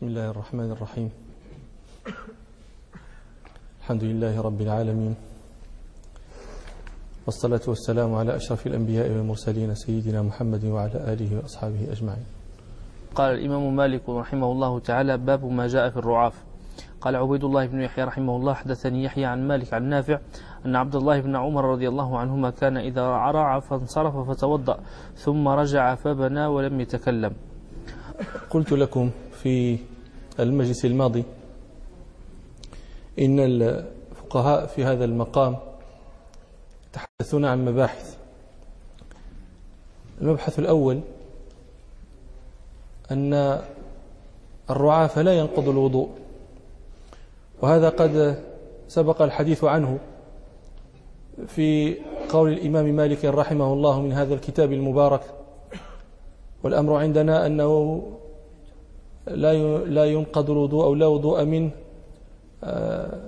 بسم الله الرحمن الرحيم. الحمد لله رب العالمين. والصلاة والسلام على أشرف الأنبياء والمرسلين سيدنا محمد وعلى آله وأصحابه أجمعين. قال الإمام مالك رحمه الله تعالى باب ما جاء في الرعاف قال عبيد الله بن يحيى رحمه الله حدثني يحيى عن مالك عن نافع أن عبد الله بن عمر رضي الله عنهما كان إذا رعى فانصرف فتوضأ ثم رجع فبنى ولم يتكلم. قلت لكم في المجلس الماضي. إن الفقهاء في هذا المقام تحدثون عن مباحث. المبحث الأول أن الرعاف لا ينقض الوضوء وهذا قد سبق الحديث عنه في قول الإمام مالك رحمه الله من هذا الكتاب المبارك. والأمر عندنا أنه لا لا ينقض الوضوء أو لا وضوء من آه،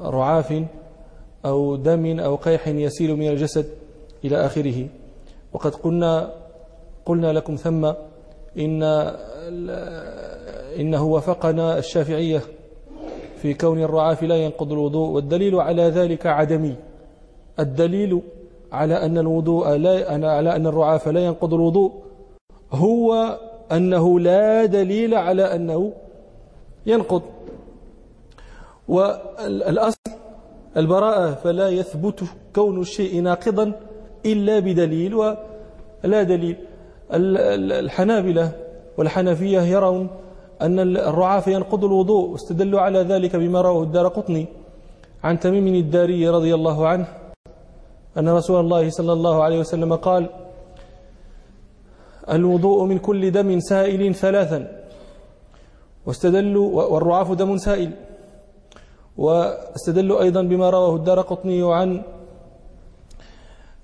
رعاف أو دم أو قيح يسيل من الجسد إلى آخره. وقد قلنا قلنا لكم ثم إن إنه وفقنا الشافعية في كون الرعاف لا ينقض الوضوء. والدليل على ذلك عدمي. الدليل على أن الوضوء لا على أن الرعاف لا ينقض الوضوء هو أنه لا دليل على أنه ينقض. والأصل البراءة فلا يثبت كون الشيء ناقضا إلا بدليل ولا دليل. الحنابلة والحنفية يرون أن الرعاف ينقض الوضوء واستدلوا على ذلك بما رواه الدار قطني عن تميم الداري رضي الله عنه أن رسول الله صلى الله عليه وسلم قال الوضوء من كل دم سائل ثلاثا. واستدلوا والرعاف دم سائل. واستدلوا أيضا بما رواه الدار قطني عن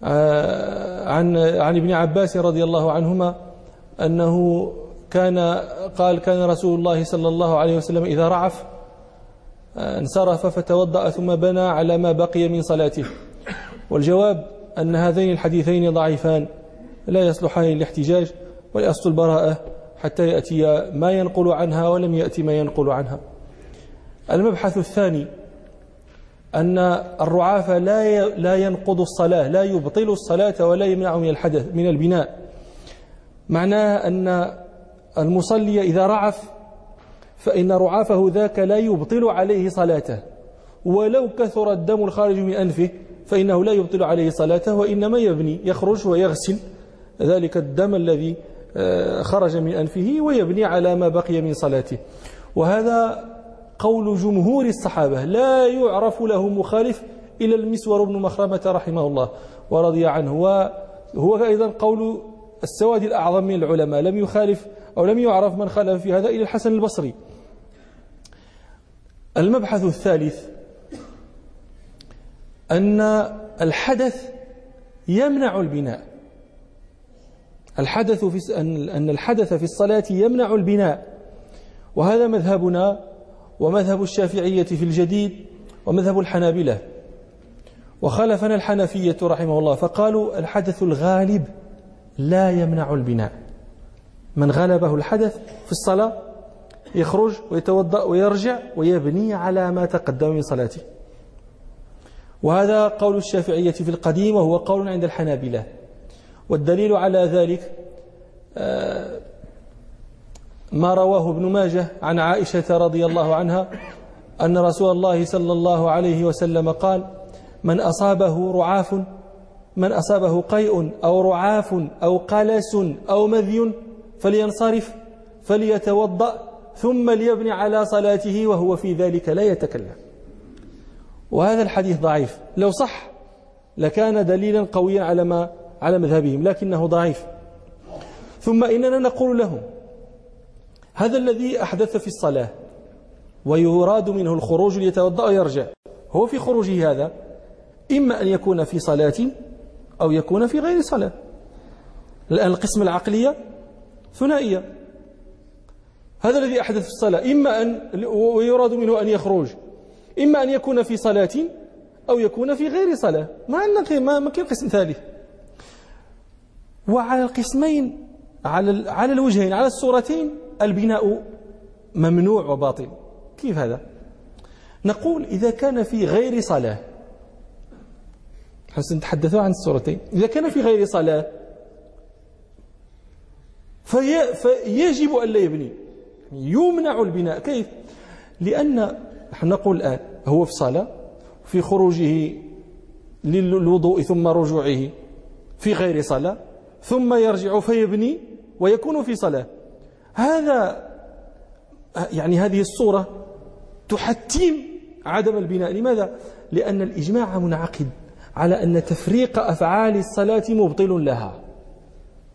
آه، عن عن ابن عباس رضي الله عنهما أنه كان قال كان رسول الله صلى الله عليه وسلم إذا رعف آه، انصرف فتوضأ ثم بنى على ما بقي من صلاته. والجواب أن هذين الحديثين ضعيفان. لا يصلحان للاحتجاج والأصل البراءة حتى يأتي ما ينقل عنها ولم يأتي ما ينقل عنها. المبحث الثاني أن الرعاف لا لا ينقض الصلاة لا يبطل الصلاة ولا يمنع من الحدث من البناء. معناه أن المصلي إذا رعف فإن رعافه ذاك لا يبطل عليه صلاته. ولو كثر الدم الخارج من أنفه فإنه لا يبطل عليه صلاته وإنما يبني يخرج ويغسل. ذلك الدم الذي آه، خرج من أنفه ويبني على ما بقي من صلاته. وهذا قول جمهور الصحابة. لا يعرف له مخالف إلى المسور بن مخرمة رحمه الله ورضي عنه. وهو أيضا قول السواد الأعظم من العلماء. لم يخالف أو لم يعرف من خالف في هذا إلى الحسن البصري. المبحث الثالث أن الحدث يمنع البناء. الحدث في أن الحدث في الصلاة يمنع البناء. وهذا مذهبنا ومذهب الشافعية في الجديد ومذهب الحنابلة. وخالفنا الحنفية رحمه الله فقالوا الحدث الغالب لا يمنع البناء. من غلبه الحدث في الصلاة يخرج ويتوضأ ويرجع ويبني على ما تقدم من صلاته. وهذا قول الشافعية في القديم وهو قول عند الحنابلة. والدليل على ذلك آه، ما رواه ابن ماجه عن عائشة رضي الله عنها أن رسول الله صلى الله عليه وسلم قال من أصابه رعاف من أصابه قيء أو رعاف أو قلس أو مذي فلينصرف فليتوضأ ثم ليبني على صلاته وهو في ذلك لا يتكلم. وهذا الحديث ضعيف. لو صح لكان دليلا قويا على ما على مذهبهم لكنه ضعيف. ثم إننا نقول لهم هذا الذي أحدث في الصلاة ويراد منه الخروج ليتوضأ ويرجع هو في خروجه هذا إما أن يكون في صلاة أو يكون في غير صلاة. الآن القسم العقلية ثنائية. هذا الذي أحدث في الصلاة إما أن ويراد منه أن يخرج إما أن يكون في صلاة أو يكون في غير صلاة. ما عندنا ما كاين قسم ثالث؟ وعلى القسمين على على الوجهين على الصورتين البناء ممنوع وباطل. كيف هذا؟ نقول إذا كان في غير صلاة سنتحدث عن السورتين إذا كان في غير صلاة في فيجب أن لا يبني. يمنع البناء. كيف؟ لأن نقول الآن هو في صلاة في خروجه للوضوء ثم رجوعه في غير صلاة. ثم يرجع فيبني ويكون في صلاة. هذا يعني هذه الصورة تحتم عدم البناء. لماذا؟ لأن الإجماع منعقد على أن تفريق أفعال الصلاة مبطل لها.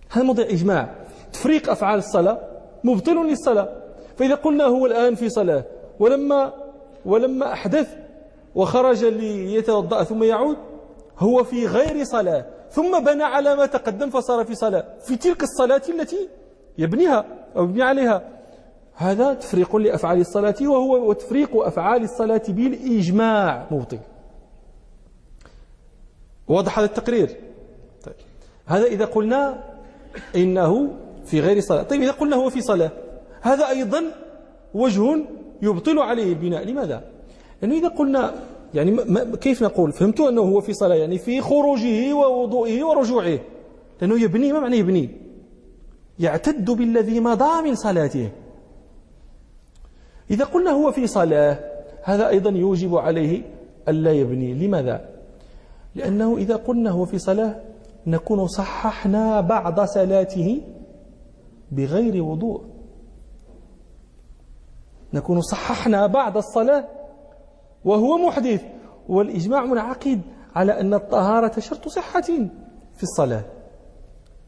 هذا موضع إجماع. تفريق أفعال الصلاة مبطل للصلاة. فإذا قلنا هو الآن في صلاة ولما ولما أحدث وخرج ليتوضأ ثم يعود هو في غير صلاة. ثم بنى على ما تقدم فصار في صلاة في تلك الصلاة التي يبنيها أو يبني عليها. هذا تفريق لأفعال الصلاة وهو وتفريق أفعال الصلاة بالإجماع. مبطل واضح هذا التقرير؟ طيب. هذا إذا قلنا إنه في غير صلاة. طيب إذا قلنا هو في صلاة هذا أيضا وجه يبطل عليه البناء لماذا؟ لأنه إذا قلنا يعني ما كيف نقول؟ فهمت أنه هو في صلاة؟ يعني في خروجه ووضوئه ورجوعه. لأنه يبني ما معنى يبني؟ يعتد بالذي مضى من صلاته. إذا قلنا هو في صلاة هذا أيضا يوجب عليه ألا يبني. لماذا؟ لأنه إذا قلنا هو في صلاة نكون صححنا بعض صلاته بغير وضوء. نكون صححنا بعض الصلاة وهو محدث. والإجماع منعقد على أن الطهارة شرط صحة في الصلاة.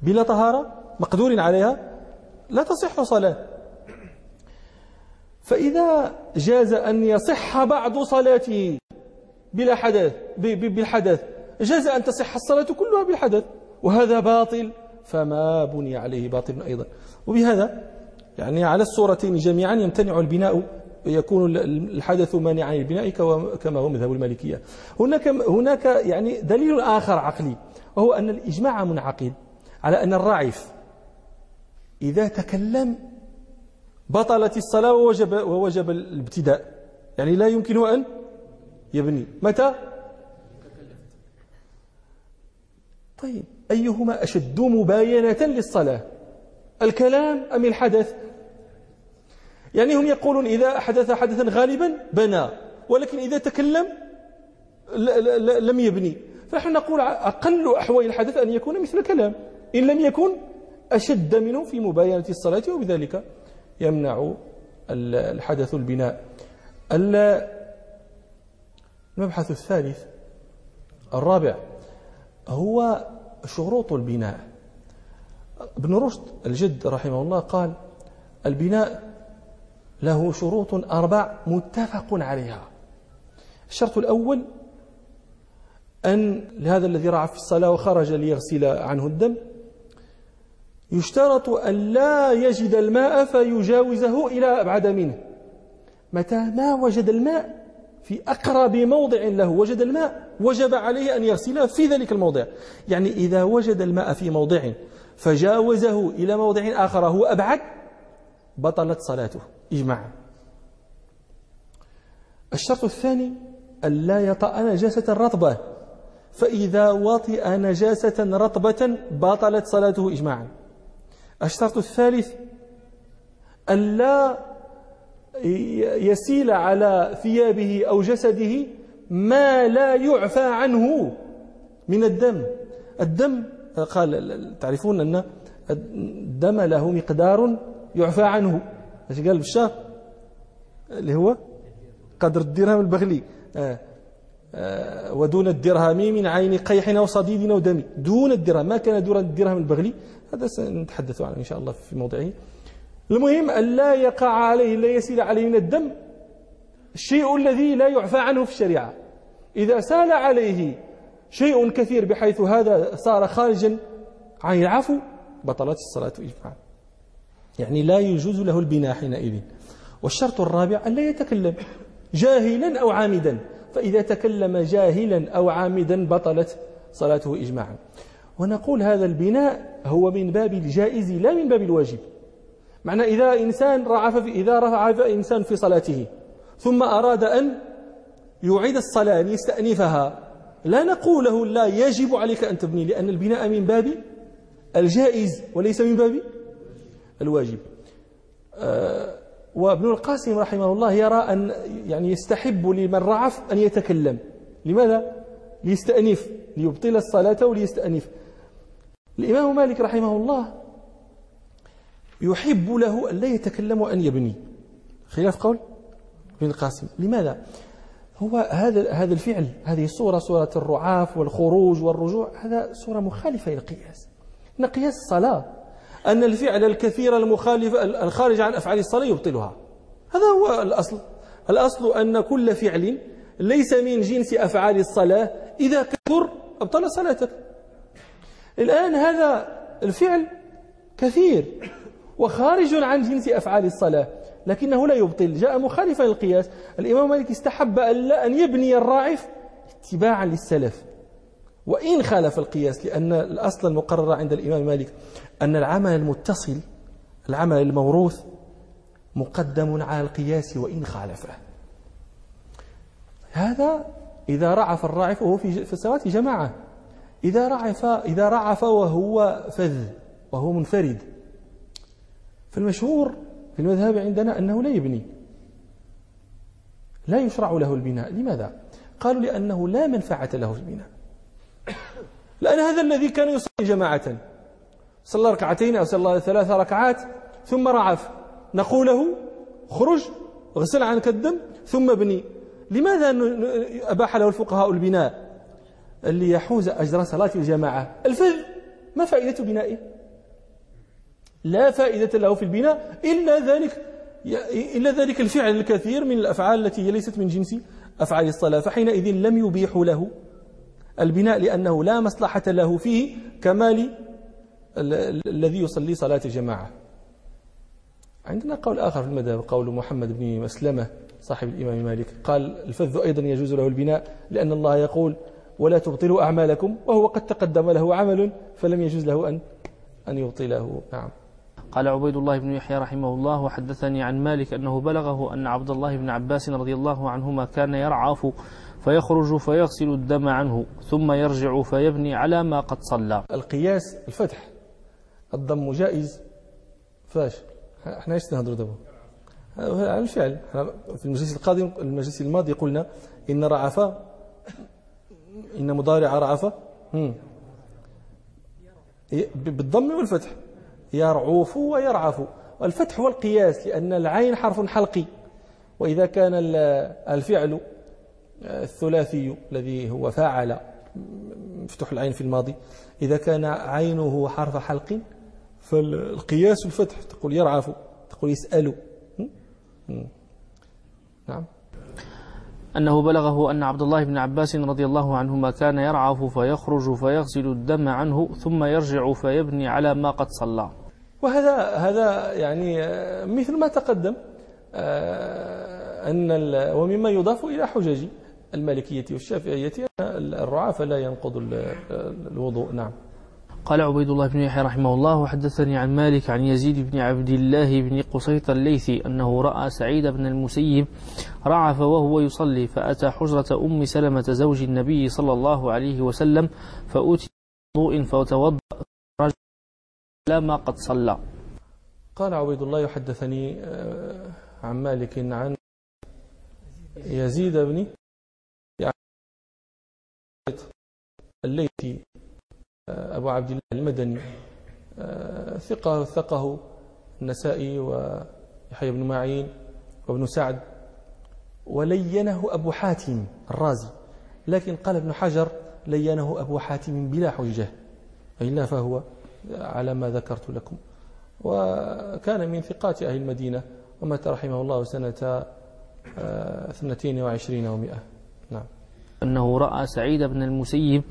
بلا طهارة مقدور عليها لا تصح صلاة. فإذا جاز أن يصح بعض صلاته بلا حدث بالحدث جاز أن تصح الصلاة كلها بالحدث وهذا باطل فما بني عليه باطل أيضا. وبهذا يعني على الصورتين جميعا يمتنع البناء يكون الحدث مانعا للبناء كما هو مذهب المالكية. هناك هناك يعني دليل آخر عقلي وهو أن الإجماع منعقد على أن الراعف إذا تكلم بطلت الصلاة ووجب, ووجب الابتداء. يعني لا يمكن أن يبني. متى؟ طيب أيهما أشد مباينة للصلاة؟ الكلام أم الحدث؟ يعني هم يقولون إذا أحدث حدثا غالبا بنى ولكن إذا تكلم لم يبني. فنحن نقول أقل أحوال الحدث أن يكون مثل الكلام. إن لم يكن أشد منه في مباينة الصلاة وبذلك يمنع الحدث البناء. المبحث الثالث الرابع هو شروط البناء. ابن رشد الجد رحمه الله قال البناء له شروط أربع متفق عليها. الشرط الأول أن لهذا الذي رعى في الصلاة وخرج ليغسل عنه الدم يشترط أن لا يجد الماء فيجاوزه إلى أبعد منه. متى؟ ما وجد الماء. في أقرب موضع له وجد الماء وجب عليه أن يغسله في ذلك الموضع. يعني إذا وجد الماء في موضع فجاوزه إلى موضع آخر هو أبعد بطلت صلاته. إجماعا الشرط الثاني أن لا يطأ نجاسة رطبة. فإذا وطئ نجاسة رطبة بطلت صلاته إجماعا. الشرط الثالث أن لا يسيل على ثيابه أو جسده ما لا يعفى عنه من الدم. الدم قال تعرفون أن الدم له مقدار يعفى عنه. إيش قال بالشاه؟ اللي هو قدر الدرهم البغلي آه. آه. ودون الدرهم من عين قيح أو صديد أو دم. دون الدرهم. ما كان دون الدرهم البغلي هذا سنتحدث عنه إن شاء الله في موضعه. المهم أن لا يقع عليه لا يسيل عليه من الدم الشيء الذي لا يعفى عنه في الشريعة. إذا سال عليه شيء كثير بحيث هذا صار خارجا عن العفو بطلت الصلاة إجماعا. يعني لا يجوز له البناء حينئذ. والشرط الرابع أن لا يتكلم جاهلا أو عامدا. فإذا تكلم جاهلا أو عامدا بطلت صلاته إجماعا. ونقول هذا البناء هو من باب الجائز لا من باب الواجب. معنى إذا إنسان رعف في إذا رعف إنسان في صلاته ثم أراد أن يعيد الصلاة أن يستأنفها لا نقول له لا يجب عليك أن تبني لأن البناء من باب الجائز وليس من باب الواجب. آه، وابن القاسم رحمه الله يرى أن يعني يستحب لمن رعف أن يتكلم. لماذا؟ ليستأنف ليبطل الصلاة وليستأنف. الإمام مالك رحمه الله يحب له أن لا يتكلم وأن يبني. خلاف قول ابن القاسم. لماذا؟ هو هذا هذا الفعل هذه الصورة صورة الرعاف والخروج والرجوع هذا صورة مخالفة للقياس. إن قياس الصلاة أن الفعل الكثير المخالف الخارج عن أفعال الصلاة يبطلها. هذا هو الأصل. الأصل أن كل فعل ليس من جنس أفعال الصلاة إذا كثر أبطل صلاتك الآن هذا الفعل كثير وخارج عن جنس أفعال الصلاة لكنه لا يبطل. جاء مخالفا للقياس. الإمام مالك استحب أن يبني الراعف اتباعا للسلف. وإن خالف القياس لأن الأصل المقرر عند الإمام مالك أن العمل المتصل العمل الموروث مقدم على القياس وإن خالفه. هذا إذا رعف الراعف وهو في الصلاة جماعة. إذا رعف إذا رعف وهو فذ وهو منفرد. فالمشهور في المذهب عندنا أنه لا يبني. لا يشرع له البناء. لماذا؟ قالوا لأنه لا منفعة له في البناء. لأن هذا الذي كان يصلي جماعة. صلى ركعتين أو صلى ثلاث ركعات ثم رعف. نقول له خرج غسل عنك الدم ثم ابني. لماذا أباح له الفقهاء البناء؟ اللي يحوز أجر صلاة الجماعة. الفذ ما فائدة بنائه؟ لا فائدة له في البناء إلا ذلك إلا ذلك الفعل الكثير من الأفعال التي هي ليست من جنس أفعال الصلاة فحينئذ لم يبيح له. البناء لأنه لا مصلحة له فيه كمال الذي يصلي صلاة الجماعة عندنا قول آخر في المذهب قول محمد بن مسلمة صاحب الإمام مالك قال الفذ أيضا يجوز له البناء لأن الله يقول ولا تبطلوا أعمالكم وهو قد تقدم له عمل فلم يجوز له أن أن يبطله. نعم. قال عبيد الله بن يحيى رحمه الله وحدثني عن مالك أنه بلغه أن عبد الله بن عباس رضي الله عنهما كان يرعف فيخرج فيغسل الدم عنه ثم يرجع فيبني على ما قد صلى. القياس الفتح. الضم جائز. فاش؟ إحنا إيش نهضروا دابا. على الفعل. في المجلس القادم المجلس الماضي قلنا إن رعف إن مضارع رعف. بالضم والفتح. يرعوف ويرعف. والفتح هو القياس لأن العين حرف حلقي. وإذا كان الفعل الثلاثي الذي هو فاعل مفتوح العين في الماضي. إذا كان عينه حرف حلق فالقياس الفتح تقول يرعف تقول يسأل. نعم. أنه بلغه أن عبد الله بن عباس رضي الله عنهما كان يرعف فيخرج فيغسل الدم عنه ثم يرجع فيبني على ما قد صلى. وهذا هذا يعني مثل ما تقدم آه، أن ومما يضاف إلى حجج المالكية والشافعية أن الرعاف لا ينقض الوضوء. نعم. قال عبيد الله بن يحيى رحمه الله وحدثني عن مالك عن يزيد بن عبد الله بن قصيط الليثي أنه رأى سعيد بن المسيب رعف وهو يصلي فأتى حجرة أم سلمة زوج النبي صلى الله عليه وسلم فأتي وضوء فتوضأ لا ما قد صلى. قال عبيد الله يحدثني آه، عن مالك عن يزيد بن الليثي. أبو عبد الله المدني آه، ثقة ثقه النسائي ويحيى بن معين وابن سعد. ولينه أبو حاتم الرازي لكن قال ابن حجر لينه أبو حاتم بلا حجة إلا فهو على ما ذكرت لكم. وكان من ثقات أهل المدينة ومات رحمه الله سنة 22 آه، و100 نعم أنه رأى سعيد بن المسيب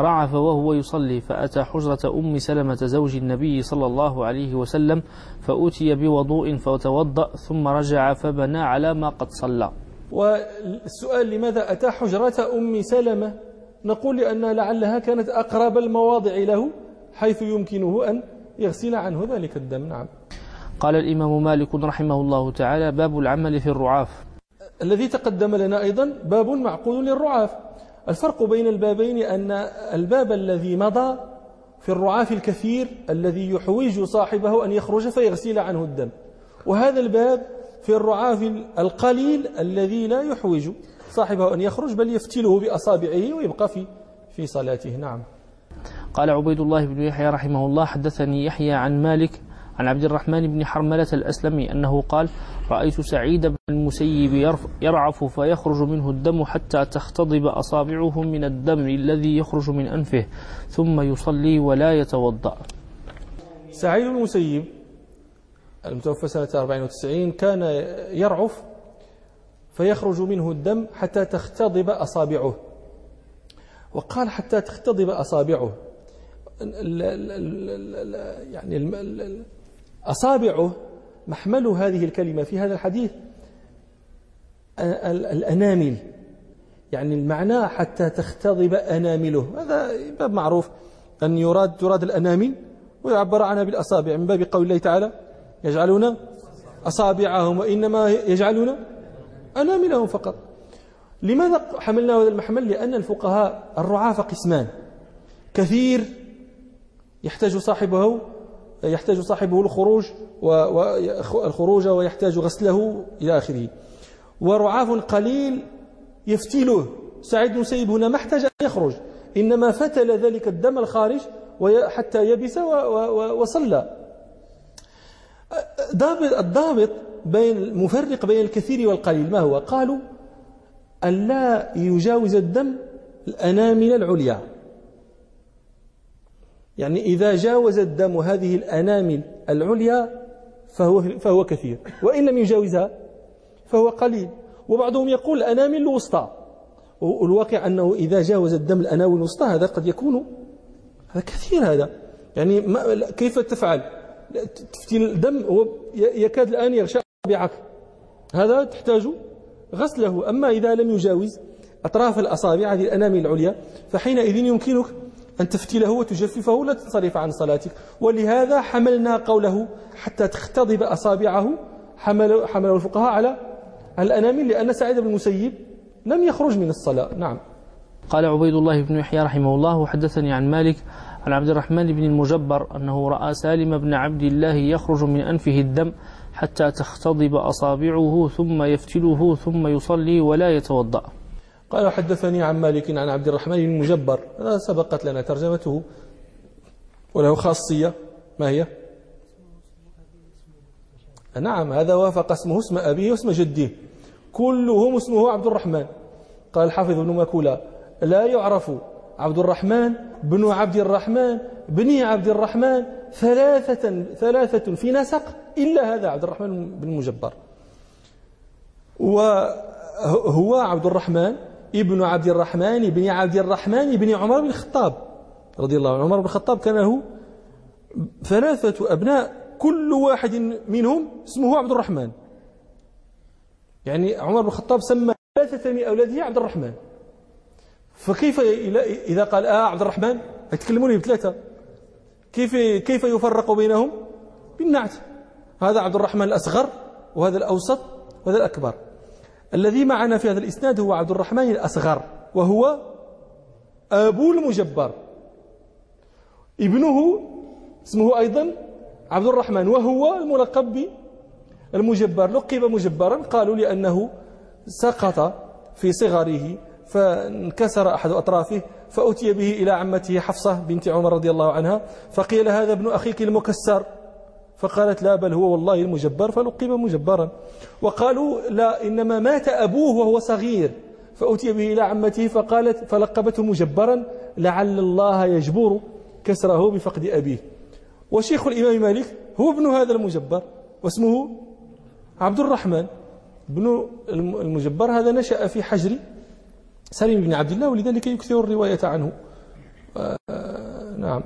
رعف وهو يصلي فأتى حجرة أم سلمة زوج النبي صلى الله عليه وسلم فأتي بوضوء فتوضأ ثم رجع فبنى على ما قد صلى. والسؤال لماذا أتى حجرة أم سلمة؟ نقول لأن لعلها كانت أقرب المواضع له حيث يمكنه أن يغسل عنه ذلك الدم. نعم. قال الإمام مالك رحمه الله تعالى باب العمل في الرعاف. الذي تقدم لنا أيضا باب معقول للرعاف. الفرق بين البابين أن الباب الذي مضى في الرعاف الكثير الذي يحوج صاحبه أن يخرج فيغسل عنه الدم وهذا الباب في الرعاف القليل الذي لا يحوج صاحبه أن يخرج بل يفتله بأصابعه ويبقى في في صلاته. نعم. قال عبيد الله بن يحيى رحمه الله حدثني يحيى عن مالك عن عبد الرحمن بن حرملة الأسلمي أنه قال رأيت سعيد بن المسيب يرعف فيخرج منه الدم حتى تختضب أصابعه من الدم الذي يخرج من أنفه ثم يصلي ولا يتوضأ. سعيد بن المسيب المتوفى سنة 94 كان يرعف فيخرج منه الدم حتى تختضب أصابعه. وقال حتى تختضب أصابعه. يعني أصابعه محمل هذه الكلمة في هذا الحديث. الأنامل. يعني المعنى حتى تختضب أنامله. هذا باب معروف. أن يراد تراد الأنامل ويعبر عنها بالأصابع. من باب قول الله تعالى يجعلون أصابعهم وإنما يجعلون أناملهم فقط. لماذا حملنا هذا المحمل؟ لأن الفقهاء الرعاف قسمان. كثير يحتاج صاحبه يحتاج صاحبه الخروج والخروج ويحتاج غسله إلى آخره. ورعاف قليل يفتله سعيد سيب هنا ما احتاج أن يخرج. إنما فتل ذلك الدم الخارج حتى يبس وصلى. ضابط الضابط بين المفرق بين الكثير والقليل ما هو؟ قالوا أن لا يجاوز الدم الأنامل العليا. يعني إذا جاوز الدم هذه الأنامل العليا فهو, فهو كثير وإن لم يجاوزها فهو قليل. وبعضهم يقول الأنامل الوسطى. والواقع أنه إذا جاوز الدم الأنامل الوسطى هذا قد يكون هذا كثير هذا. يعني ما كيف تفعل؟ تفتيل الدم يكاد الآن يغشى أصابعك هذا تحتاج غسله. أما إذا لم يجاوز أطراف الأصابع هذه الأنامل العليا فحينئذ يمكنك أن تفتله وتجففه ولا تنصرف عن صلاتك. ولهذا حملنا قوله حتى تختضب أصابعه حمل حمله الفقهاء على الأنامل لأن سعيد بن المسيب لم يخرج من الصلاة. نعم. قال عبيد الله بن يحيى رحمه الله وحدثني عن مالك عن عبد الرحمن بن المجبر أنه رأى سالم بن عبد الله يخرج من أنفه الدم حتى تختضب أصابعه ثم يفتله ثم يصلي ولا يتوضأ. قال حدثني عن مالك عن عبد الرحمن بن المجبر سبقت لنا ترجمته. وله خاصية. ما هي؟ نعم هذا وافق اسمه اسم أبيه واسم جده. كلهم اسمه عبد الرحمن. قال الحافظ ابن مكولا لا يعرف عبد الرحمن بن عبد الرحمن بني عبد الرحمن ثلاثة ثلاثة في نسق إلا هذا عبد الرحمن بن مجبر. وهو عبد الرحمن ابن عبد الرحمن بن عبد الرحمن بن عمر بن الخطاب رضي الله عنه. عمر بن الخطاب كان له ثلاثة أبناء كل واحد منهم اسمه عبد الرحمن. يعني عمر بن الخطاب سمى ثلاثة من أولاده عبد الرحمن. فكيف إذا قال آه عبد الرحمن؟ يتكلمون بثلاثة. كيف كيف يفرق بينهم؟ بالنعت. هذا عبد الرحمن الأصغر وهذا الأوسط وهذا الأكبر. الذي معنا في هذا الإسناد هو عبد الرحمن الأصغر وهو أبو المجبر. ابنه اسمه أيضا عبد الرحمن وهو الملقب بالمجبر لقب مجبرا قالوا لأنه سقط في صغره فانكسر أحد أطرافه فأتي به إلى عمته حفصة بنت عمر رضي الله عنها فقيل هذا ابن أخيك المكسر. فقالت لا بل هو والله المجبر فلقب مجبرا. وقالوا لا إنما مات أبوه وهو صغير فأتي به إلى عمته فقالت فلقبته مجبرا لعل الله يجبر كسره بفقد أبيه. وشيخ الإمام مالك هو ابن هذا المجبر واسمه عبد الرحمن. ابن المجبر هذا نشأ في حجر سليم بن عبد الله ولذلك يكثر الرواية عنه. آه، نعم.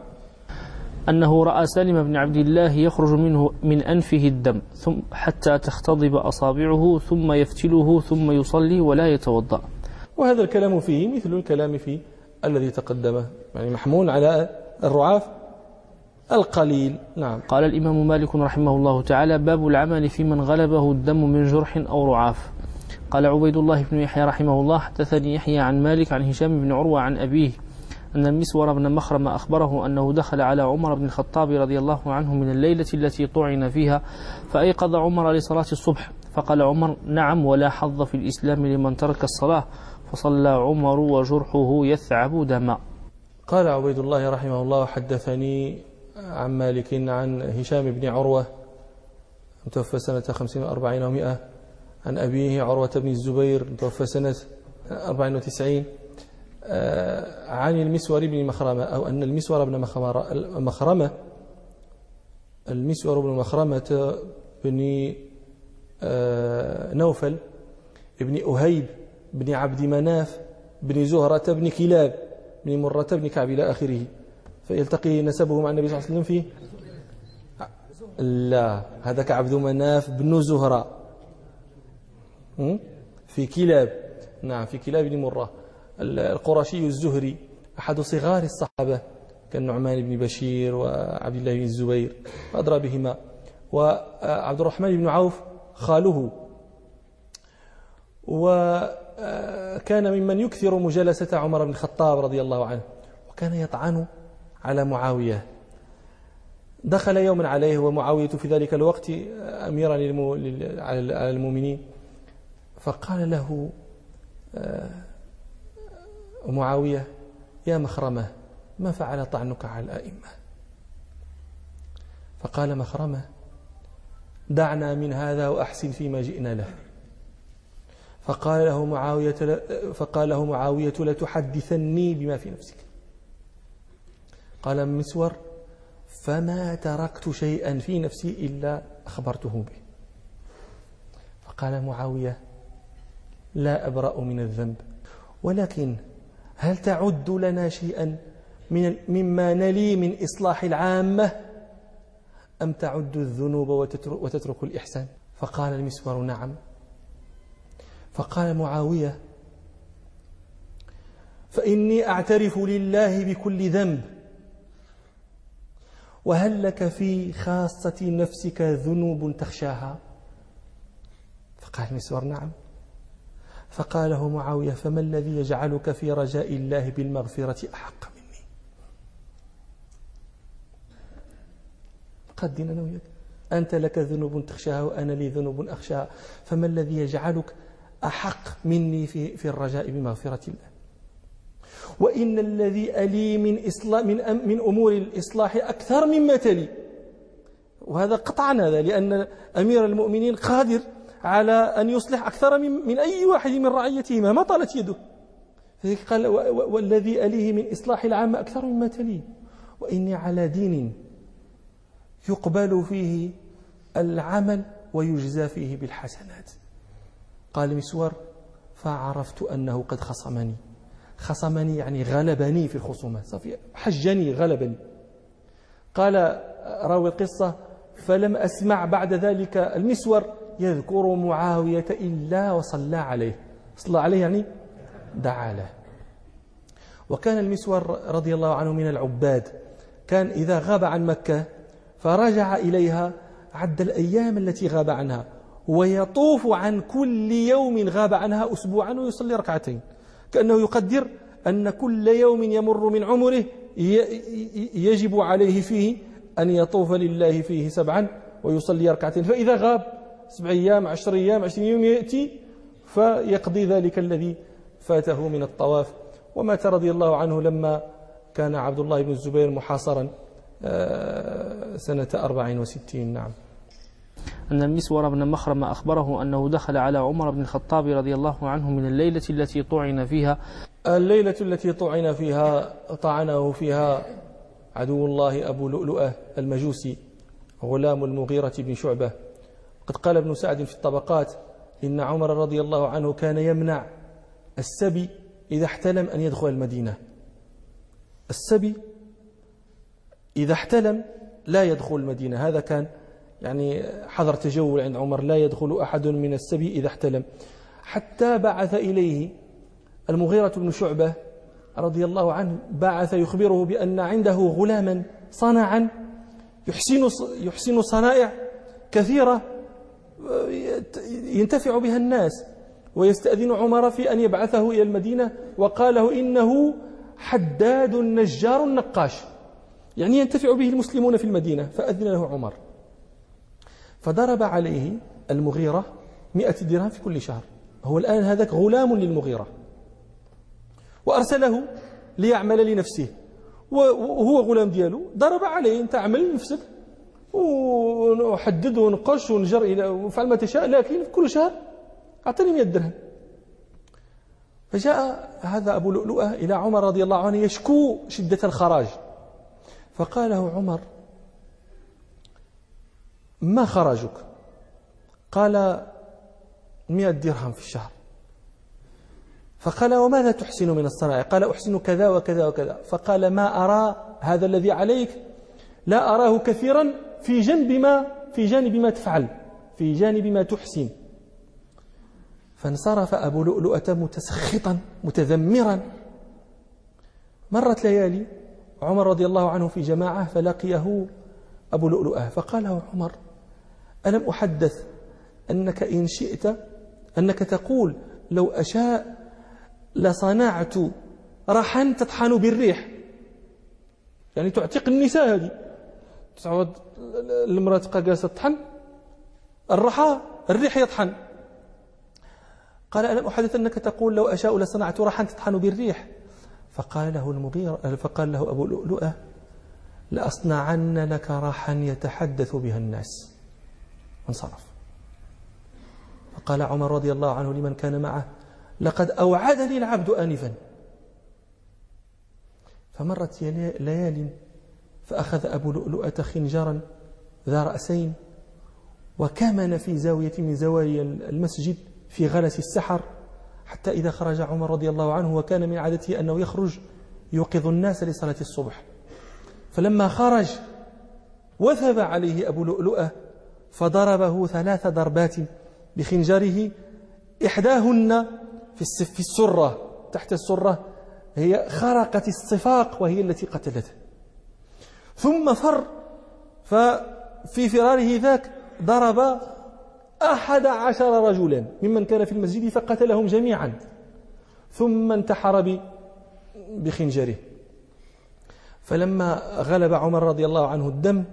أنه رأى سالم بن عبد الله يخرج منه من أنفه الدم ثم حتى تختضب أصابعه ثم يفتله ثم يصلي ولا يتوضأ. وهذا الكلام فيه مثل الكلام في الذي تقدم يعني محمول على الرعاف القليل. نعم. قال الإمام مالك رحمه الله تعالى باب العمل في من غلبه الدم من جرح أو رعاف قال عبيد الله بن يحيى رحمه الله حدثني يحيى عن مالك عن هشام بن عروة عن أبيه أن المسور بن مخرم أخبره أنه دخل على عمر بن الخطاب رضي الله عنه من الليلة التي طعن فيها فأيقظ عمر لصلاة الصبح فقال عمر نعم ولا حظ في الإسلام لمن ترك الصلاة. فصلى عمر وجرحه يثعب دما. قال عبيد الله رحمه الله حدثني عن مالك عن هشام بن عروة متوفى سنة 50 وأربعين ومئة عن أبيه عروة بن الزبير متوفى سنة 94 آه، عن المسور بن مخرمة أو أن المسور بن مخرمة المسور بن مخرمة بن آه، نوفل بن أهيب بن عبد مناف بن زهرة بن كلاب بن مرة بن كعب إلى آخره. فيلتقي نسبه مع النبي صلى الله عليه وسلم في لا هذا كعبد مناف بن زهرة. في كلاب. نعم في كلاب بن مرة. القرشي الزهري أحد صغار الصحابة كالنعمان بن بشير وعبد الله بن الزبير أدرى بهما. وعبد الرحمن بن عوف خاله. وكان ممن يكثر مجالسة عمر بن الخطاب رضي الله عنه وكان يطعن على معاوية. دخل يوما عليه ومعاوية في ذلك الوقت أميرا على المؤمنين. فقال له آه، معاوية يا مخرمة ما فعل طعنك على الأئمة؟ فقال مخرمة دعنا من هذا وأحسن فيما جئنا له. فقال له معاوية فقال له معاوية لتحدثني بما في نفسك. قال مسور فما تركت شيئا في نفسي إلا أخبرته به. فقال معاوية لا أبرأ من الذنب ولكن هل تعد لنا شيئا من مما نلي من إصلاح العامة؟ أم تعد الذنوب وتترك الإحسان؟ فقال المسور نعم. فقال معاوية فإني أعترف لله بكل ذنب. وهل لك في خاصة نفسك ذنوب تخشاها؟ فقال المسور نعم. فقال له معاوية فما الذي يجعلك في رجاء الله بالمغفرة أحق مني؟ قدنا أنا أنت لك ذنوب تخشاها وأنا لي ذنوب أخشاها. فما الذي يجعلك أحق مني في, في الرجاء بمغفرة الله؟ وإن الذي ألي من, إصلاح من, من أمور الإصلاح أكثر مما تلي. وهذا قطعا هذا لأن أمير المؤمنين قادر على أن يصلح أكثر من, من أي واحد من رعيته مهما طالت يده؟ قال والذي أليه من إصلاح العامة أكثر مما تليه. وإني على دين يقبل فيه العمل ويجزى فيه بالحسنات. قال مسور فعرفت أنه قد خصمني. خصمني يعني غلبني في الخصومات صافي حجني غلبني قال راوي القصة فلم أسمع بعد ذلك المسور يذكر معاوية إلا وصلى عليه. صلى عليه يعني دعا له. وكان المسور رضي الله عنه من العباد. كان إذا غاب عن مكة فرجع إليها عد الأيام التي غاب عنها. ويطوف عن كل يوم غاب عنها أسبوعا ويصلي ركعتين. كأنه يقدر أن كل يوم يمر من عمره يجب عليه فيه أن يطوف لله فيه سبعا ويصلي ركعتين. فإذا غاب سبع أيام عشر أيام عشرين يوم يأتي فيقضي ذلك الذي فاته من الطواف. ومات رضي الله عنه لما كان عبد الله بن الزبير محاصرا آه، سنة أربع وستين. نعم. أن المسور بن مخرم أخبره أنه دخل على عمر بن الخطاب رضي الله عنه من الليلة التي طعن فيها. الليلة التي طعن فيها طعنه فيها عدو الله أبو لؤلؤة المجوسي غلام المغيرة بن شعبة. قد قال ابن سعد في الطبقات إن عمر رضي الله عنه كان يمنع السبي إذا احتلم أن يدخل المدينة. السبي إذا احتلم لا يدخل المدينة. هذا كان يعني حظر تجول عند عمر لا يدخل أحد من السبي إذا احتلم. حتى بعث إليه المغيرة بن شعبة رضي الله عنه بعث يخبره بأن عنده غلاما صنعا يحسن يحسن صنائع كثيرة ينتفع بها الناس ويستأذن عمر في أن يبعثه إلى المدينة وقال له إنه حداد نجار نقاش. يعني ينتفع به المسلمون في المدينة فأذن له عمر. فضرب عليه المغيرة مئة درهم في كل شهر. هو الآن هذاك غلام للمغيرة. وأرسله ليعمل لنفسه. وهو غلام دياله ضرب عليه أنت عمل لنفسك. وحدد ونقش ونجر إلى وفعل ما تشاء لكن كل شهر أعطني 100 درهم. فجاء هذا أبو لؤلؤة إلى عمر رضي الله عنه يشكو شدة الخراج. فقال له عمر ما خرجك قال مئة درهم في الشهر. فقال وماذا تحسن من الصنائع قال أحسن كذا وكذا وكذا. فقال ما أرى هذا الذي عليك؟ لا أراه كثيرا في جنب ما في جانب ما تفعل في جانب ما تحسن. فانصرف أبو لؤلؤة متسخطا متذمرا. مرت ليالي عمر رضي الله عنه في جماعة فلقيه أبو لؤلؤة فقال له عمر ألم أحدث أنك إن شئت أنك تقول لو أشاء لصنعت رحا تطحن بالريح؟ يعني تعتق النساء هذه. تعود المرأة تبقى جالسة تطحن الرحى الريح يطحن. قال ألم أحدث أنك تقول لو أشاء لصنعت رحا تطحن بالريح؟ فقال له المغيرة فقال له أبو لؤلؤة لأصنعن لك راحا يتحدث بها الناس. وانصرف. فقال عمر رضي الله عنه لمن كان معه لقد أوعدني العبد آنفا. فمرت ليال فأخذ أبو لؤلؤة خنجرا ذا رأسين وكمن في زاوية من زوايا المسجد في غلس السحر حتى إذا خرج عمر رضي الله عنه وكان من عادته أنه يخرج يوقظ الناس لصلاة الصبح. فلما خرج وثب عليه أبو لؤلؤة فضربه ثلاث ضربات بخنجره إحداهن في السرة تحت السرة هي خرقت الصفاق وهي التي قتلته. ثم فر. ففي فراره ذاك ضرب أحد عشر رجلا ممن كان في المسجد فقتلهم جميعا. ثم انتحر بخنجره. فلما غلب عمر رضي الله عنه الدم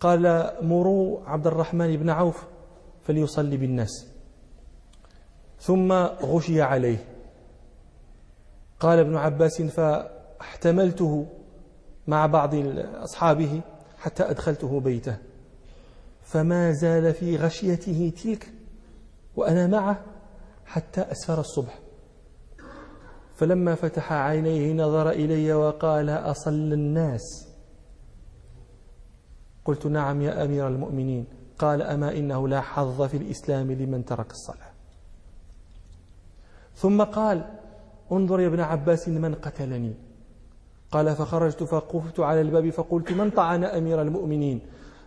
قال مروا عبد الرحمن بن عوف فليصلي بالناس. ثم غشي عليه. قال ابن عباس فاحتملته مع بعض أصحابه حتى أدخلته بيته. فما زال في غشيته تلك وأنا معه حتى أسفر الصبح. فلما فتح عينيه نظر إلي وقال أصل الناس. قلت نعم يا أمير المؤمنين. قال أما إنه لا حظ في الإسلام لمن ترك الصلاة. ثم قال انظر يا ابن عباس من قتلني. قال فخرجت فقفت على الباب فقلت من طعن أمير المؤمنين؟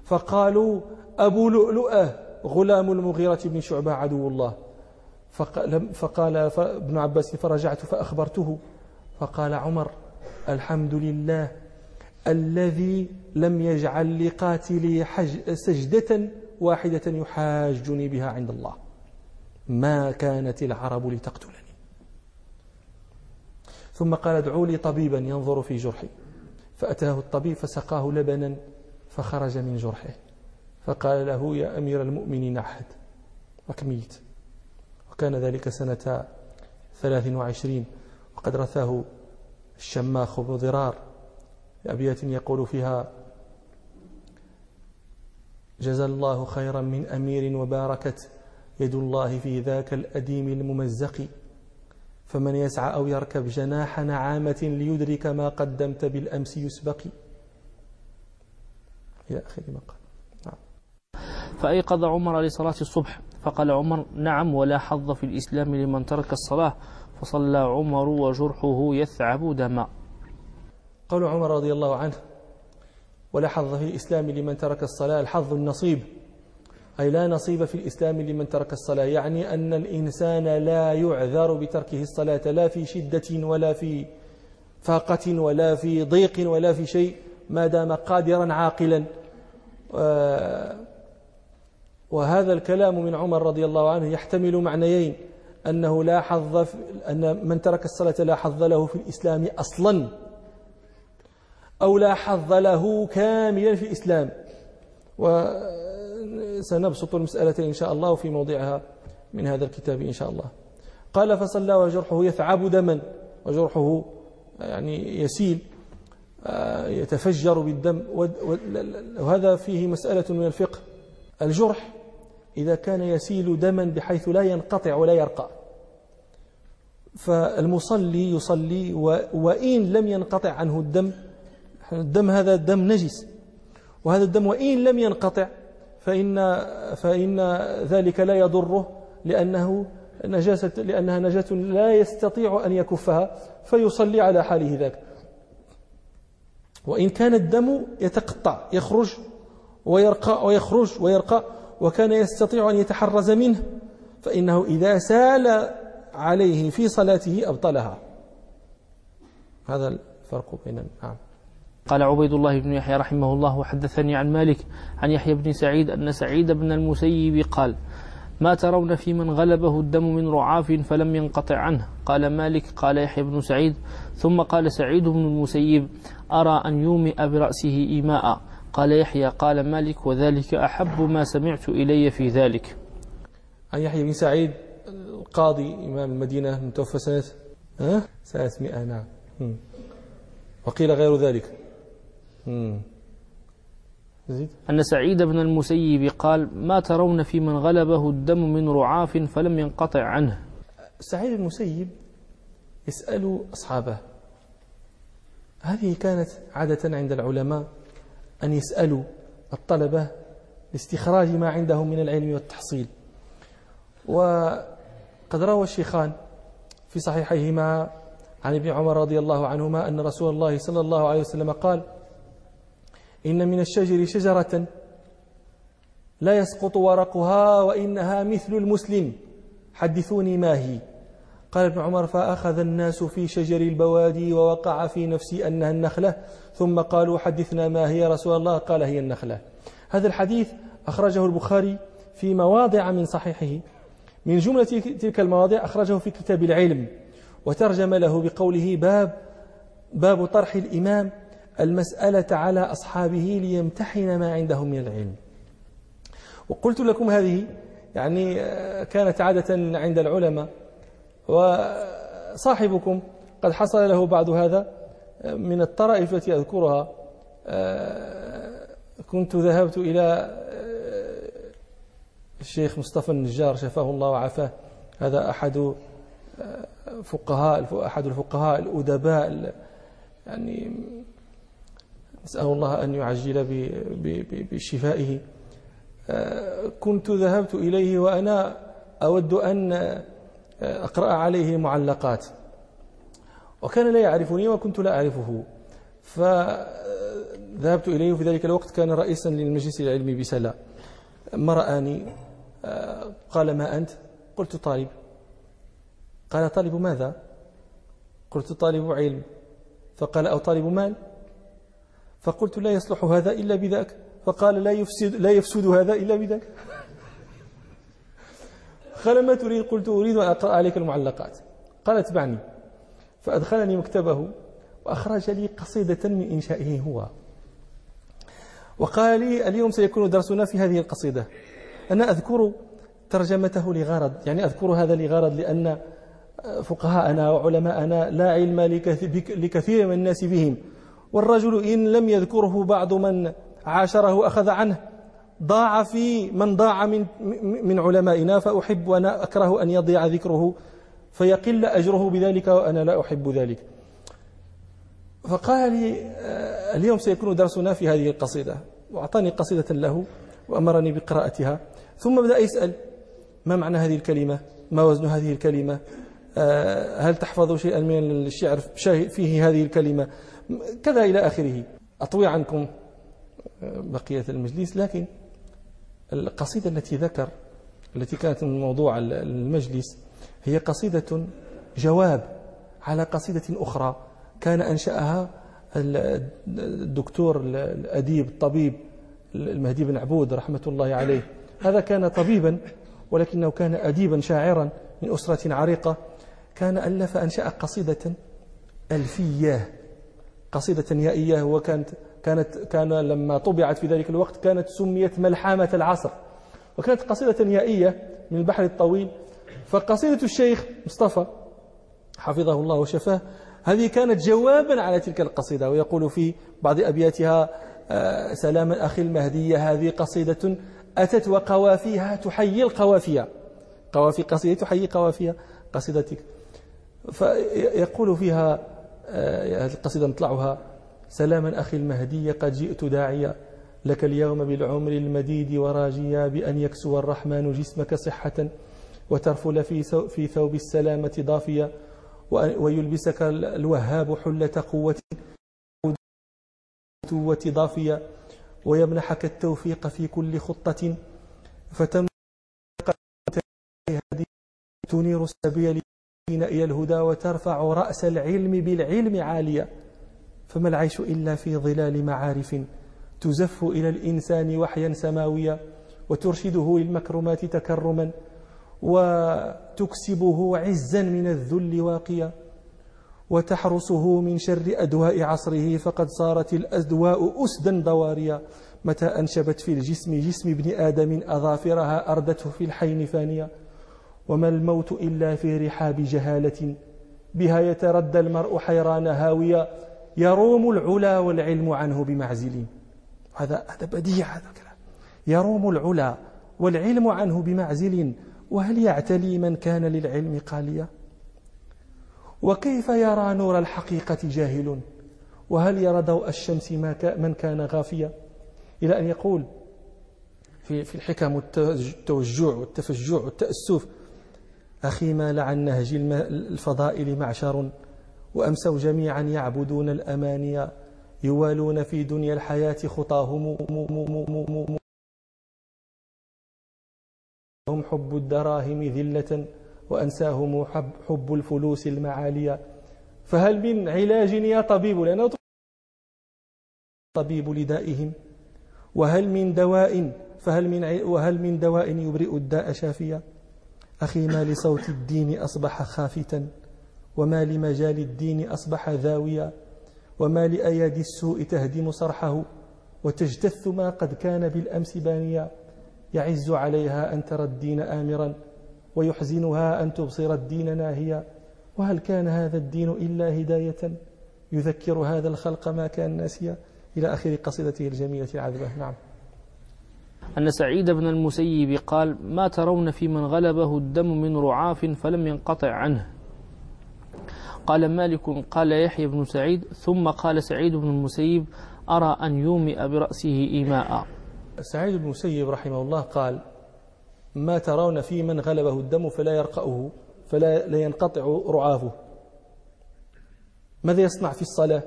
فقالوا أبو لؤلؤة غلام المغيرة بن شعبة عدو الله. فقال, فقال ابن عباس فرجعت فأخبرته. فقال عمر الحمد لله الذي لم يجعل لقاتلي سجدة واحدة يحاجني بها عند الله. ما كانت العرب لتقتلني. ثم قال ادعوا لي طبيبا ينظر في جرحي. فأتاه الطبيب فسقاه لبنا فخرج من جرحه. فقال له يا أمير المؤمنين أحد وكميت وكان ذلك سنة ثلاث وعشرين. وقد رثاه الشماخ بن ضرار. بأبيات يقول فيها جزى الله خيرا من أمير وباركت يد الله في ذاك الأديم الممزق. فمن يسعى أو يركب جناح نعامة ليدرك ما قدمت بالأمس يسبق. إلى آخر ما قال نعم. فأيقظ عمر لصلاة الصبح فقال عمر نعم ولا حظ في الإسلام لمن ترك الصلاة. فصلى عمر وجرحه يثعب دما. قول عمر رضي الله عنه ولا حظ في الإسلام لمن ترك الصلاة الحظ النصيب. أي لا نصيب في الإسلام لمن ترك الصلاة. يعني أن الإنسان لا يعذر بتركه الصلاة لا في شدة ولا في فاقة ولا في ضيق ولا في شيء ما دام قادرا عاقلا. وهذا الكلام من عمر رضي الله عنه يحتمل معنيين أنه لا حظ أن من ترك الصلاة لا حظ له في الإسلام أصلا أو لا حظ له كاملا في الإسلام. وسنبسط المسألة إن شاء الله في موضعها من هذا الكتاب إن شاء الله. قال فصلى وجرحه يثعب دما وجرحه يعني يسيل آه، يتفجر بالدم وهذا فيه مسألة من الفقه. الجرح إذا كان يسيل دما بحيث لا ينقطع ولا يرقى. فالمصلي يصلي وإن لم ينقطع عنه الدم الدم هذا دم نجس وهذا الدم وإن لم ينقطع فإن, فإن ذلك لا يضره لأنه نجاسة لأنها نجاة لا يستطيع أن يكفها فيصلي على حاله ذاك. وإن كان الدم يتقطع يخرج ويرقى ويخرج ويرقى وكان يستطيع أن يتحرز منه فإنه إذا سال عليه في صلاته أبطلها. هذا الفرق بين نعم. قال عبيد الله بن يحيى رحمه الله وحدثني عن مالك عن يحيى بن سعيد أن سعيد بن المسيب قال ما ترون في من غلبه الدم من رعاف فلم ينقطع عنه. قال مالك قال يحيى بن سعيد ثم قال سعيد بن المسيب أرى أن يومئ برأسه إيماء. قال يحيى قال مالك وذلك أحب ما سمعت إلي في ذلك. عن يحيى بن سعيد القاضي إمام المدينة متوفى سنة؟ سنة 100 نعم. وقيل غير ذلك. أن سعيد بن المسيب قال ما ترون في من غلبه الدم من رعاف فلم ينقطع عنه. سعيد المسيب يسأل أصحابه هذه كانت عادة عند العلماء أن يسألوا الطلبة لاستخراج ما عندهم من العلم والتحصيل؟ وقد روى الشيخان في صحيحيهما عن ابن عمر رضي الله عنهما أن رسول الله صلى الله عليه وسلم قال إن من الشجر شجرة لا يسقط ورقها وإنها مثل المسلم. حدثوني ما هي؟ قال ابن عمر فأخذ الناس في شجر البوادي ووقع في نفسي أنها النخلة. ثم قالوا حدثنا ما هي رسول الله؟ قال هي النخلة. هذا الحديث أخرجه البخاري في مواضع من صحيحه. من جملة تلك المواضع أخرجه في كتاب العلم وترجم له بقوله باب باب طرح الإمام المسألة على أصحابه ليمتحن ما عندهم من العلم. وقلت لكم هذه يعني كانت عادة عند العلماء وصاحبكم قد حصل له بعض هذا من الطرائف التي أذكرها كنت ذهبت إلى الشيخ مصطفى النجار شفاه الله وعافاه. هذا أحد فقهاء أحد الفقهاء الأدباء يعني نسأل الله أن يعجل بشفائه. كنت ذهبت إليه وأنا أود أن أقرأ عليه معلقات. وكان لا يعرفني وكنت لا أعرفه. فذهبت إليه في ذلك الوقت كان رئيسا للمجلس العلمي بسلا. ما رآني قال ما أنت؟ قلت طالب. قال طالب ماذا؟ قلت طالب علم. فقال أو طالب مال؟ فقلت لا يصلح هذا إلا بذاك. فقال لا يفسد, لا يفسد هذا إلا بذاك. قال ما تريد؟ قلت أريد أن أقرأ عليك المعلقات. قال اتبعني فأدخلني مكتبه وأخرج لي قصيدة من إنشائه هو. وقال لي اليوم سيكون درسنا في هذه القصيدة. أنا أذكر ترجمته لغرض. يعني أذكر هذا لغرض لأن فقهاءنا وعلماءنا لا علم لكثير من الناس بهم. والرجل إن لم يذكره بعض من عاشره أخذ عنه ضاع في من ضاع من من علمائنا فأحب وأنا أكره أن يضيع ذكره فيقل أجره بذلك وأنا لا أحب ذلك. فقال لي آه، اليوم سيكون درسنا في هذه القصيدة وأعطاني قصيدة له وأمرني بقراءتها. ثم بدأ يسأل ما معنى هذه الكلمة؟ ما وزن هذه الكلمة؟ آه، هل تحفظ شيئا من الشعر؟ فيه هذه الكلمة. كذا إلى آخره. أطوي عنكم آه، بقية المجلس لكن القصيدة التي ذكر التي كانت من موضوع المجلس هي قصيدة جواب على قصيدة أخرى كان أنشأها الدكتور الأديب الطبيب المهدي بن عبود رحمة الله عليه. هذا كان طبيبا ولكنه كان أديبا شاعرا من أسرة عريقة. كان ألف أنشأ قصيدة ألفية. قصيدة يائية وكانت كانت كان لما طبعت في ذلك الوقت كانت سميت ملحمة العصر. وكانت قصيدة يائية من البحر الطويل. فقصيدة الشيخ مصطفى حفظه الله وشفاه هذه كانت جوابا على تلك القصيدة ويقول في بعض أبياتها آه، سلام أخي المهدي هذه قصيدة أتت وقوافيها تحيي القوافية. قوافي قصيدة تحيي قوافية قصيدتك. فيقول فيها هذه القصيدة نطلعها. سلاما أخي المهدي قد جئت داعيا لك اليوم بالعمر المديد وراجيا بأن يكسو الرحمن جسمك صحة وترفل في في ثوب السلامة ضافيا ويلبسك الوهاب حلة قوة قوة ضافية ويمنحك التوفيق في كل خطة. فتم تنير السبيل إلى الهدى وترفع رأس العلم بالعلم عاليا. فما العيش إلا في ظلال معارف تزف إلى الإنسان وحيا سماويا وترشده للمكرمات تكرما وتكسبه عزا من الذل واقيا. وتحرسه من شر أدواء عصره فقد صارت الأدواء أسدا ضواريا متى أنشبت في الجسم جسم ابن آدم أظافرها أردته في الحين فانيا. وما الموت إلا في رحاب جهالة. بها يتردى المرء حيران هاويا يروم العلا والعلم عنه بمعزل. هذا هذا بديع هذا الكلام. يروم العلا والعلم عنه بمعزل. وهل يعتلي من كان للعلم قاليا؟ وكيف يرى نور الحقيقة جاهل؟ وهل يرى ضوء الشمس من كان غافيا؟ إلى أن يقول في في الحكم التوجع والتفجع والتأسف أخي ما لعن نهج الفضائل معشر وأمسوا جميعا يعبدون الأماني يوالون في دنيا الحياة خطاهم. هم حب الدراهم ذلة وأنساهم حب, حب الفلوس المعالية فهل من علاج يا طبيب؟ لأنه طبيب لدائهم. وهل من دواء؟ فهل من وهل من دواء يبرئ الداء شافيا؟ أخي ما لصوت الدين أصبح خافتا وما لمجال الدين أصبح ذاويا وما لأيادي السوء تهدم صرحه وتجتث ما قد كان بالأمس بانيا. يعز عليها أن ترى الدين آمرا ويحزنها أن تبصر الدين ناهيا. وهل كان هذا الدين إلا هداية؟ يذكر هذا الخلق ما كان ناسيا. إلى آخر قصيدته الجميلة العذبة نعم. أن سعيد بن المسيب قال ما ترون في من غلبه الدم من رعاف فلم ينقطع عنه. قال مالك قال يحيى بن سعيد. ثم قال سعيد بن المسيب أرى أن يومئ برأسه إيماء. سعيد بن المسيب رحمه الله قال ما ترون في من غلبه الدم فلا يرقأه فلا لا ينقطع رعافه. ماذا يصنع في الصلاة؟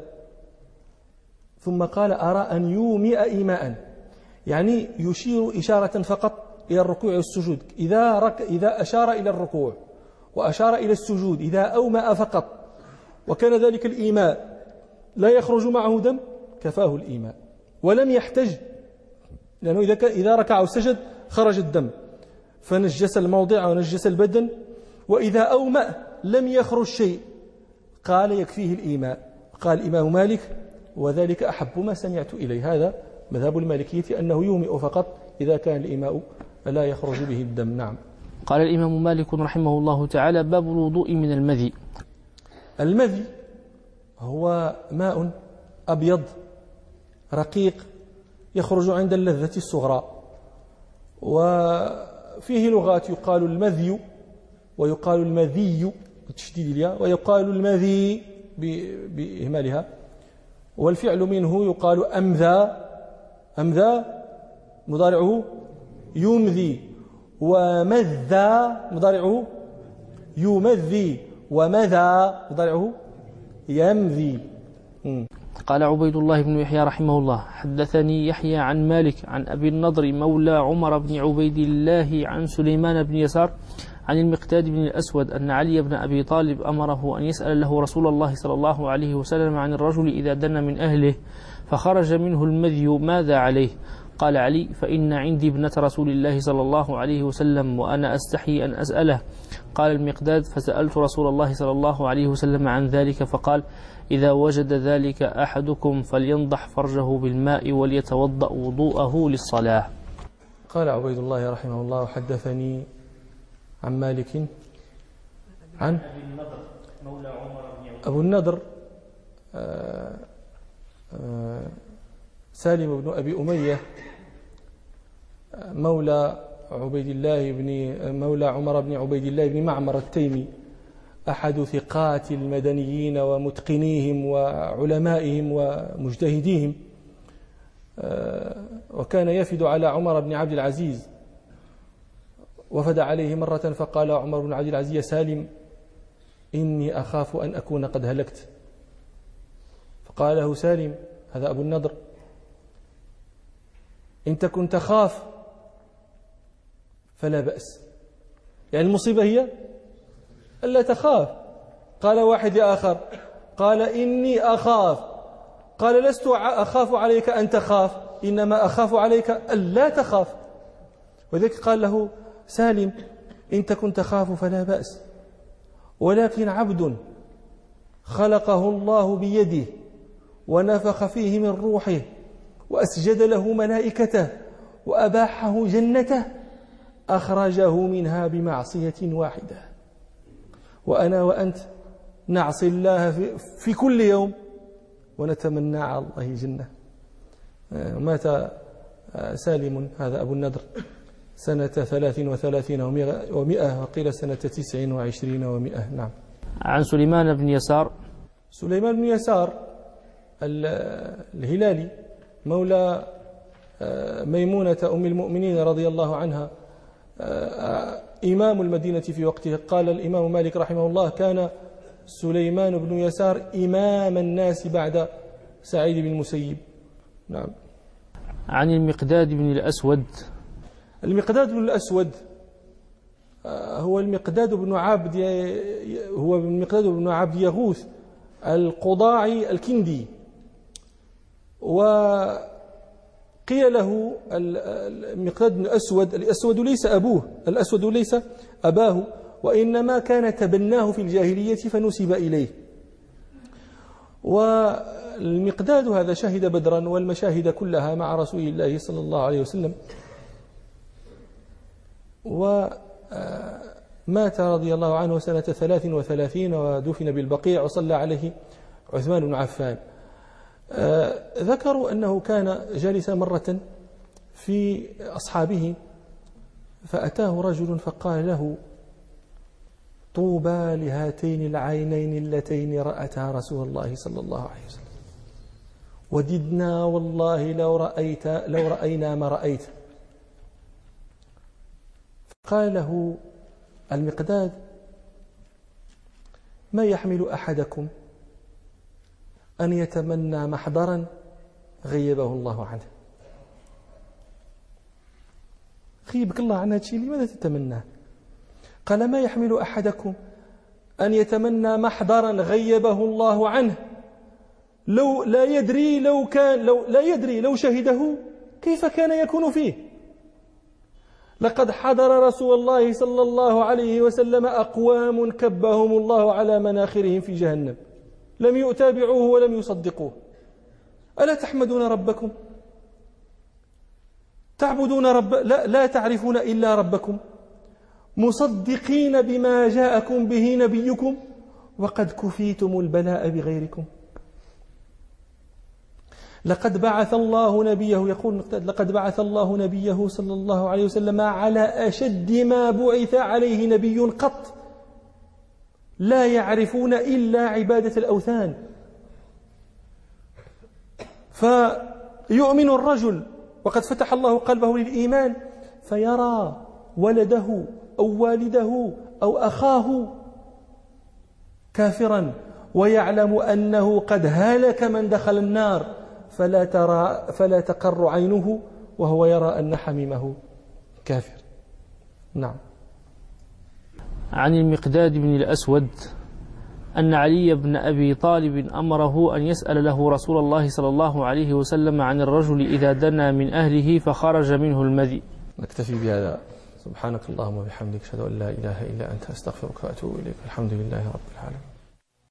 ثم قال أرى أن يومئ إيماء. يعني يشير إشارة فقط إلى الركوع والسجود. إذا, رك إذا أشار إلى الركوع وأشار إلى السجود إذا أومأ فقط وكان ذلك الإيماء لا يخرج معه دم كفاه الإيماء. ولم يحتج لأنه إذا, إذا ركع وسجد خرج الدم. فنجس الموضع ونجس البدن وإذا أومأ لم يخرج شيء. قال يكفيه الإيماء. قال الإمام مالك وذلك أحب ما سمعت إليه. هذا مذهب المالكية أنه يومئ فقط إذا كان الإيماء لا يخرج به الدم. نعم. قال الإمام مالك رحمه الله تعالى باب الوضوء من المذي. المذي هو ماء أبيض رقيق يخرج عند اللذة الصغرى وفيه لغات يقال المذي ويقال المذي بتشديد الياء ويقال المذي بإهمالها والفعل منه يقال أمذى أمذى مضارعه يمذي ومذى مضارعه يمذي ومذى مضارعه يمذي. قال عبيد الله بن يحيى رحمه الله حدثني يحيى عن مالك عن أبي النضر مولى عمر بن عبيد الله عن سليمان بن يسار عن المقتاد بن الأسود أن علي بن أبي طالب أمره أن يسأل له رسول الله صلى الله عليه وسلم عن الرجل إذا دن من أهله. فخرج منه المذي ماذا عليه؟ قال علي فإن عندي ابنة رسول الله صلى الله عليه وسلم وأنا أستحي أن أسأله. قال المقداد فسألت رسول الله صلى الله عليه وسلم عن ذلك فقال إذا وجد ذلك أحدكم فلينضح فرجه بالماء وليتوضأ وضوءه للصلاة. قال عبيد الله رحمه الله حدثني عن مالك عن أبو النضر آه، آه، سالم بن أبي أمية مولى عبيد الله بن مولى عمر بن عبيد الله بن معمر التيمي أحد ثقات المدنيين ومتقنيهم وعلمائهم ومجتهديهم. آه، وكان يفد على عمر بن عبد العزيز. وفد عليه مرة فقال عمر بن عبد العزيز سالم إني أخاف أن أكون قد هلكت. فقال له سالم هذا أبو النضر. إن تكن تخاف فلا بأس. يعني المصيبة هي ألا تخاف. قال واحد لآخر قال إني أخاف. قال لست أخاف عليك أن تخاف إنما أخاف عليك ألا تخاف. وذلك قال له سالم إن تكن تخاف فلا بأس. ولكن عبد خلقه الله بيده. ونفخ فيه من روحه وأسجد له ملائكته وأباحه جنته أخرجه منها بمعصية واحدة. وأنا وأنت نعصي الله في, في كل يوم ونتمنى على الله جنة. آه، مات آه، سالم هذا أبو النضر سنة ثلاث وثلاثين ومئة وقيل سنة تسع وعشرين ومئة نعم. عن سليمان بن يسار. سليمان بن يسار الهلالي مولى آه، ميمونة أم المؤمنين رضي الله عنها آه، إمام المدينة في وقته قال الإمام مالك رحمه الله كان سليمان بن يسار إمام الناس بعد سعيد بن المسيب. نعم. عن المقداد بن الأسود. المقداد بن الأسود آه، هو المقداد بن عبد هو المقداد بن عبد يغوث القضاعي الكندي. وقيل له المقداد بن الأسود الأسود ليس أبوه الأسود ليس أباه وإنما كان تبناه في الجاهلية فنسب إليه. والمقداد هذا شهد بدرا والمشاهد كلها مع رسول الله صلى الله عليه وسلم. ومات رضي الله عنه سنة ثلاث وثلاثين ودفن بالبقيع وصلى عليه عثمان بن عفان. ذكروا أنه كان جالسا مرة في أصحابه فأتاه رجل فقال له طوبى لهاتين العينين اللتين رأتا رسول الله صلى الله عليه وسلم. وددنا والله لو رأيت لو رأينا ما رأيت. قال له المقداد ما يحمل أحدكم؟ أن يتمنى محضرا غيبه الله عنه. غيبك الله عن هذا الشيء لماذا تتمناه قال ما يحمل أحدكم أن يتمنى محضرا غيبه الله عنه؟ لو لا يدري لو كان لو لا يدري لو شهده كيف كان يكون فيه؟ لقد حضر رسول الله صلى الله عليه وسلم أقوام كبهم الله على مناخرهم في جهنم. لم يتابعوه ولم يصدقوه. ألا تحمدون ربكم؟ تعبدون رب لا, لا تعرفون إلا ربكم. مصدقين بما جاءكم به نبيكم. وقد كفيتم البلاء بغيركم. لقد بعث الله نبيه يقول لقد بعث الله نبيه صلى الله عليه وسلم على أشد ما بعث عليه نبي قط. لا يعرفون إلا عبادة الأوثان. فيؤمن الرجل وقد فتح الله قلبه للإيمان فيرى ولده أو والده أو أخاه كافرا ويعلم أنه قد هلك من دخل النار فلا ترى فلا تقر عينه وهو يرى أن حميمه كافر. نعم. عن المقداد بن الأسود أن علي بن أبي طالب أمره أن يسأل له رسول الله صلى الله عليه وسلم عن الرجل إذا دنا من أهله فخرج منه المذي. نكتفي بهذا. سبحانك اللهم وبحمدك أشهد أن لا إله إلا أنت أستغفرك وأتوب إليك. الحمد لله رب العالمين.